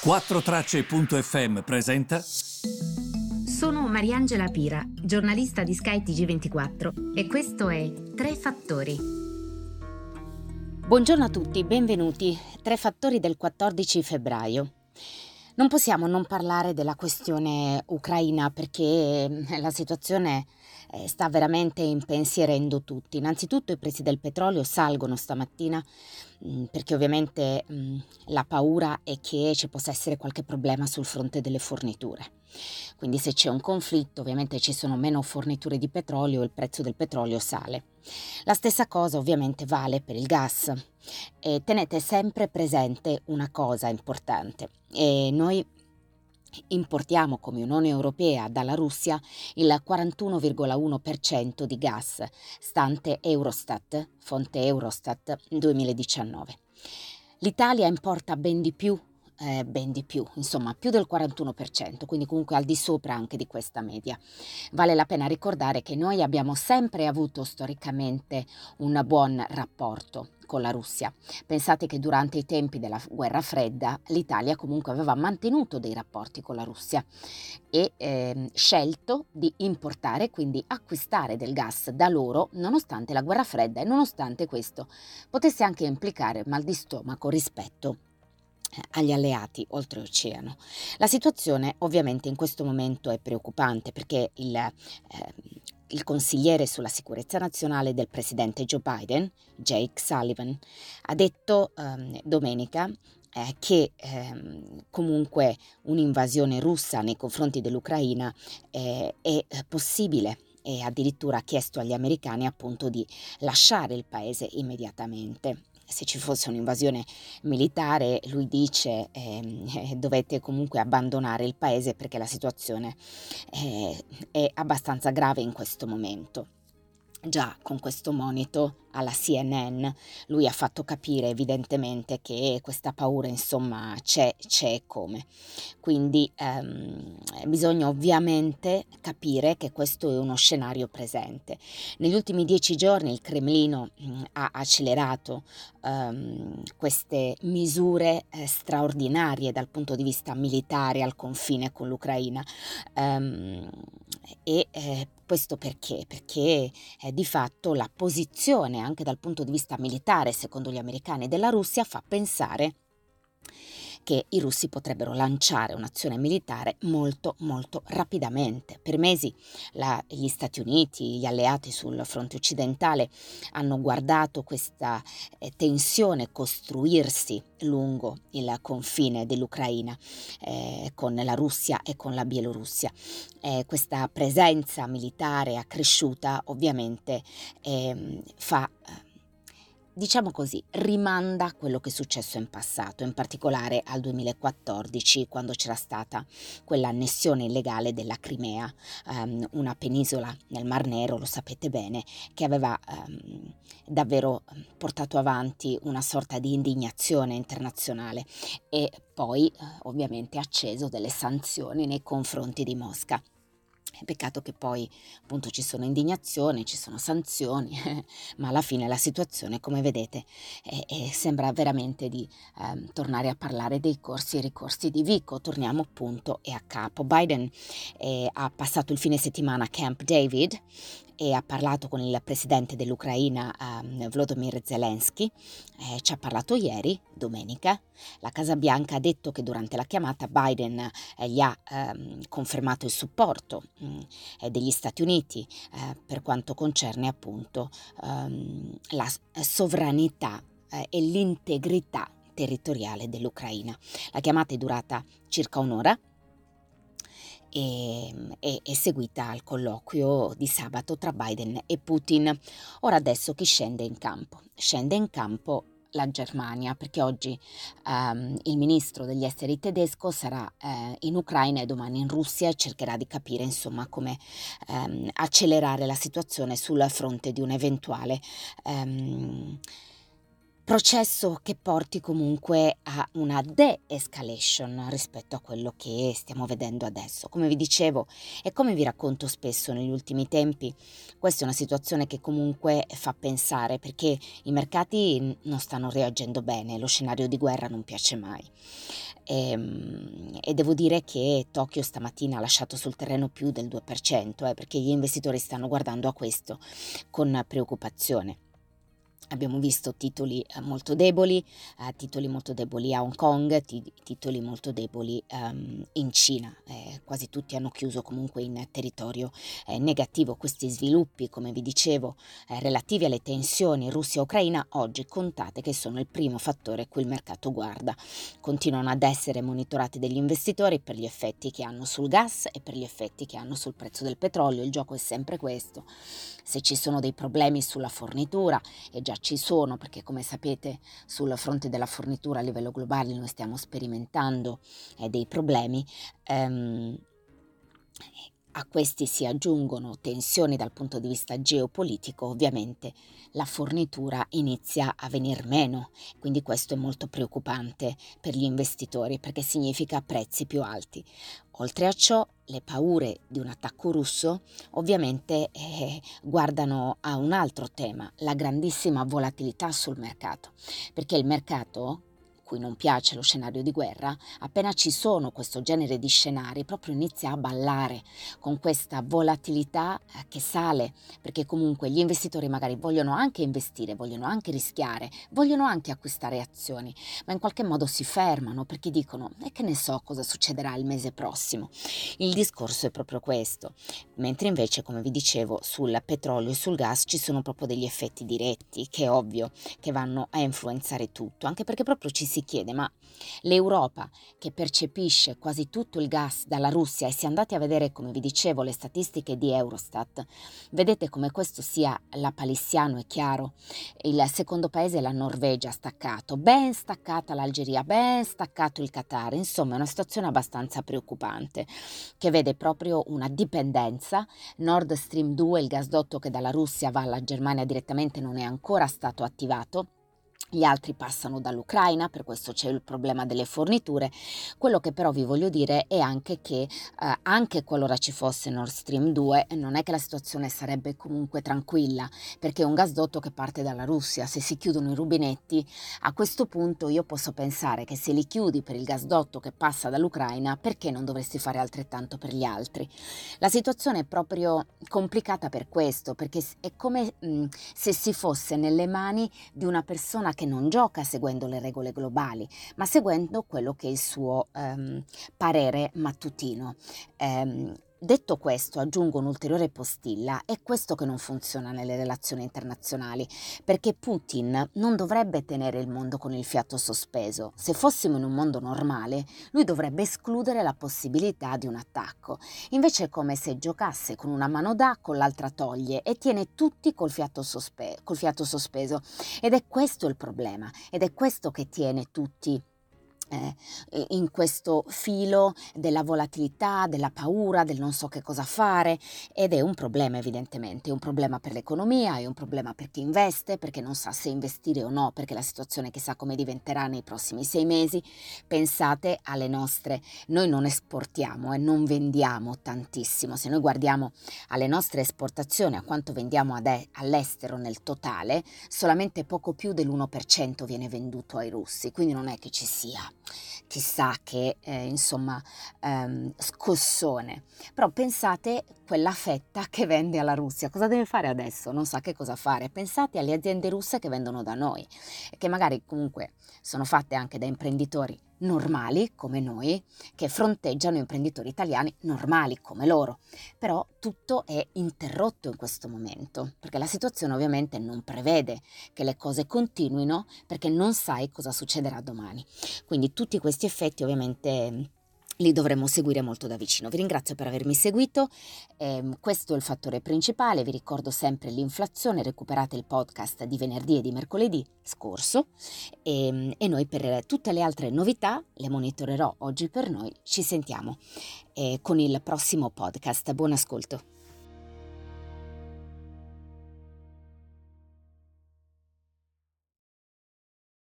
4Tracce.fm presenta. Sono Mariangela Pira, giornalista di skytg 24 e questo è Tre Fattori. Buongiorno a tutti, benvenuti. Tre Fattori del 14 febbraio. Non possiamo non parlare della questione ucraina perché mm, la situazione eh, sta veramente impensierendo tutti. Innanzitutto i prezzi del petrolio salgono stamattina mm, perché ovviamente mm, la paura è che ci possa essere qualche problema sul fronte delle forniture. Quindi se c'è un conflitto ovviamente ci sono meno forniture di petrolio e il prezzo del petrolio sale. La stessa cosa ovviamente vale per il gas. E tenete sempre presente una cosa importante. E noi Importiamo come Unione Europea dalla Russia il 41,1% di gas, stante Eurostat, fonte Eurostat 2019. L'Italia importa ben di più eh, ben di più, insomma più del 41%, quindi comunque al di sopra anche di questa media. Vale la pena ricordare che noi abbiamo sempre avuto storicamente un buon rapporto con la Russia. Pensate che durante i tempi della guerra fredda l'Italia comunque aveva mantenuto dei rapporti con la Russia e eh, scelto di importare, quindi acquistare del gas da loro nonostante la guerra fredda e nonostante questo potesse anche implicare mal di stomaco rispetto agli alleati oltreoceano. La situazione ovviamente in questo momento è preoccupante perché il, eh, il consigliere sulla sicurezza nazionale del presidente Joe Biden, Jake Sullivan, ha detto eh, domenica eh, che eh, comunque un'invasione russa nei confronti dell'Ucraina eh, è possibile e addirittura ha chiesto agli americani appunto di lasciare il paese immediatamente se ci fosse un'invasione militare, lui dice ehm, eh, dovete comunque abbandonare il paese perché la situazione eh, è abbastanza grave in questo momento. Già con questo monito alla CNN lui ha fatto capire evidentemente che questa paura insomma c'è, c'è e come. Quindi ehm, bisogna ovviamente capire che questo è uno scenario presente. Negli ultimi dieci giorni il Cremlino mm, ha accelerato ehm, queste misure eh, straordinarie dal punto di vista militare al confine con l'Ucraina. Um, e eh, questo perché? Perché eh, di fatto la posizione anche dal punto di vista militare, secondo gli americani, della Russia fa pensare che i russi potrebbero lanciare un'azione militare molto molto rapidamente. Per mesi la, gli Stati Uniti, gli alleati sul fronte occidentale hanno guardato questa eh, tensione costruirsi lungo il confine dell'Ucraina eh, con la Russia e con la Bielorussia. Eh, questa presenza militare accresciuta ovviamente ehm, fa diciamo così, rimanda a quello che è successo in passato, in particolare al 2014, quando c'era stata quell'annessione illegale della Crimea, um, una penisola nel Mar Nero, lo sapete bene, che aveva um, davvero portato avanti una sorta di indignazione internazionale e poi ovviamente acceso delle sanzioni nei confronti di Mosca. Peccato che poi appunto ci sono indignazioni, ci sono sanzioni, ma alla fine la situazione, come vedete, è, è, sembra veramente di eh, tornare a parlare dei corsi e ricorsi di Vico. Torniamo appunto e a capo. Biden eh, ha passato il fine settimana a Camp David e ha parlato con il presidente dell'Ucraina um, Volodymyr Zelensky, eh, ci ha parlato ieri, domenica. La Casa Bianca ha detto che durante la chiamata Biden eh, gli ha um, confermato il supporto um, degli Stati Uniti eh, per quanto concerne appunto ehm, la sovranità eh, e l'integrità territoriale dell'Ucraina. La chiamata è durata circa un'ora e, e, è seguita al colloquio di sabato tra Biden e Putin. Ora adesso chi scende in campo? Scende in campo la Germania, perché oggi um, il ministro degli esteri tedesco sarà uh, in Ucraina e domani in Russia e cercherà di capire insomma come um, accelerare la situazione sul fronte di un eventuale um, processo che porti comunque a una de-escalation rispetto a quello che stiamo vedendo adesso. Come vi dicevo e come vi racconto spesso negli ultimi tempi, questa è una situazione che comunque fa pensare perché i mercati non stanno reagendo bene, lo scenario di guerra non piace mai. E, ehm, e devo dire che Tokyo stamattina ha lasciato sul terreno più del 2%, eh, perché gli investitori stanno guardando a questo con preoccupazione. Abbiamo visto titoli eh, molto deboli, eh, titoli molto deboli a Hong Kong, titoli molto deboli um, in Cina. Eh, quasi tutti hanno chiuso comunque in territorio negativo. Questi sviluppi, come vi dicevo, relativi alle tensioni Russia-Ucraina, oggi contate che sono il primo fattore cui il mercato guarda. Continuano ad essere monitorati dagli investitori per gli effetti che hanno sul gas e per gli effetti che hanno sul prezzo del petrolio. Il gioco è sempre questo. Se ci sono dei problemi sulla fornitura, e già ci sono, perché come sapete sul fronte della fornitura a livello globale noi stiamo sperimentando eh, dei problemi, ehm, a questi si aggiungono tensioni dal punto di vista geopolitico, ovviamente la fornitura inizia a venir meno, quindi questo è molto preoccupante per gli investitori perché significa prezzi più alti. Oltre a ciò, le paure di un attacco russo ovviamente eh, guardano a un altro tema, la grandissima volatilità sul mercato, perché il mercato cui non piace lo scenario di guerra, appena ci sono questo genere di scenari, proprio inizia a ballare con questa volatilità eh, che sale, perché comunque gli investitori magari vogliono anche investire, vogliono anche rischiare, vogliono anche acquistare azioni, ma in qualche modo si fermano perché dicono e che ne so cosa succederà il mese prossimo. Il discorso è proprio questo, mentre invece, come vi dicevo, sul petrolio e sul gas ci sono proprio degli effetti diretti, che è ovvio che vanno a influenzare tutto, anche perché proprio ci si si chiede, ma l'Europa che percepisce quasi tutto il gas dalla Russia e se andate a vedere, come vi dicevo, le statistiche di Eurostat, vedete come questo sia lapalissiano e chiaro. Il secondo paese è la Norvegia staccato, ben staccata l'Algeria, ben staccato il Qatar, insomma è una situazione abbastanza preoccupante che vede proprio una dipendenza. Nord Stream 2, il gasdotto che dalla Russia va alla Germania direttamente, non è ancora stato attivato gli altri passano dall'Ucraina, per questo c'è il problema delle forniture. Quello che però vi voglio dire è anche che eh, anche qualora ci fosse Nord Stream 2, non è che la situazione sarebbe comunque tranquilla, perché è un gasdotto che parte dalla Russia. Se si chiudono i rubinetti, a questo punto io posso pensare che se li chiudi per il gasdotto che passa dall'Ucraina, perché non dovresti fare altrettanto per gli altri? La situazione è proprio complicata per questo, perché è come mh, se si fosse nelle mani di una persona che non gioca seguendo le regole globali, ma seguendo quello che è il suo um, parere mattutino. Um, Detto questo, aggiungo un'ulteriore postilla, è questo che non funziona nelle relazioni internazionali, perché Putin non dovrebbe tenere il mondo con il fiato sospeso. Se fossimo in un mondo normale, lui dovrebbe escludere la possibilità di un attacco. Invece è come se giocasse con una mano dà, con l'altra toglie e tiene tutti col fiato, sospe- col fiato sospeso. Ed è questo il problema, ed è questo che tiene tutti eh, in questo filo della volatilità, della paura, del non so che cosa fare ed è un problema evidentemente, è un problema per l'economia, è un problema per chi investe perché non sa se investire o no, perché la situazione chissà come diventerà nei prossimi sei mesi. Pensate alle nostre, noi non esportiamo e non vendiamo tantissimo, se noi guardiamo alle nostre esportazioni, a quanto vendiamo ad, all'estero nel totale, solamente poco più dell'1% viene venduto ai russi, quindi non è che ci sia chissà che eh, insomma ehm, scossone. Però pensate quella fetta che vende alla Russia, cosa deve fare adesso? Non sa che cosa fare. Pensate alle aziende russe che vendono da noi, che magari comunque sono fatte anche da imprenditori normali come noi, che fronteggiano imprenditori italiani normali come loro. Però tutto è interrotto in questo momento, perché la situazione ovviamente non prevede che le cose continuino perché non sai cosa succederà domani. Quindi tutti questi effetti ovviamente li dovremo seguire molto da vicino. Vi ringrazio per avermi seguito, eh, questo è il fattore principale, vi ricordo sempre l'inflazione, recuperate il podcast di venerdì e di mercoledì scorso. E, e noi per tutte le altre novità le monitorerò oggi per noi, ci sentiamo eh, con il prossimo podcast, buon ascolto.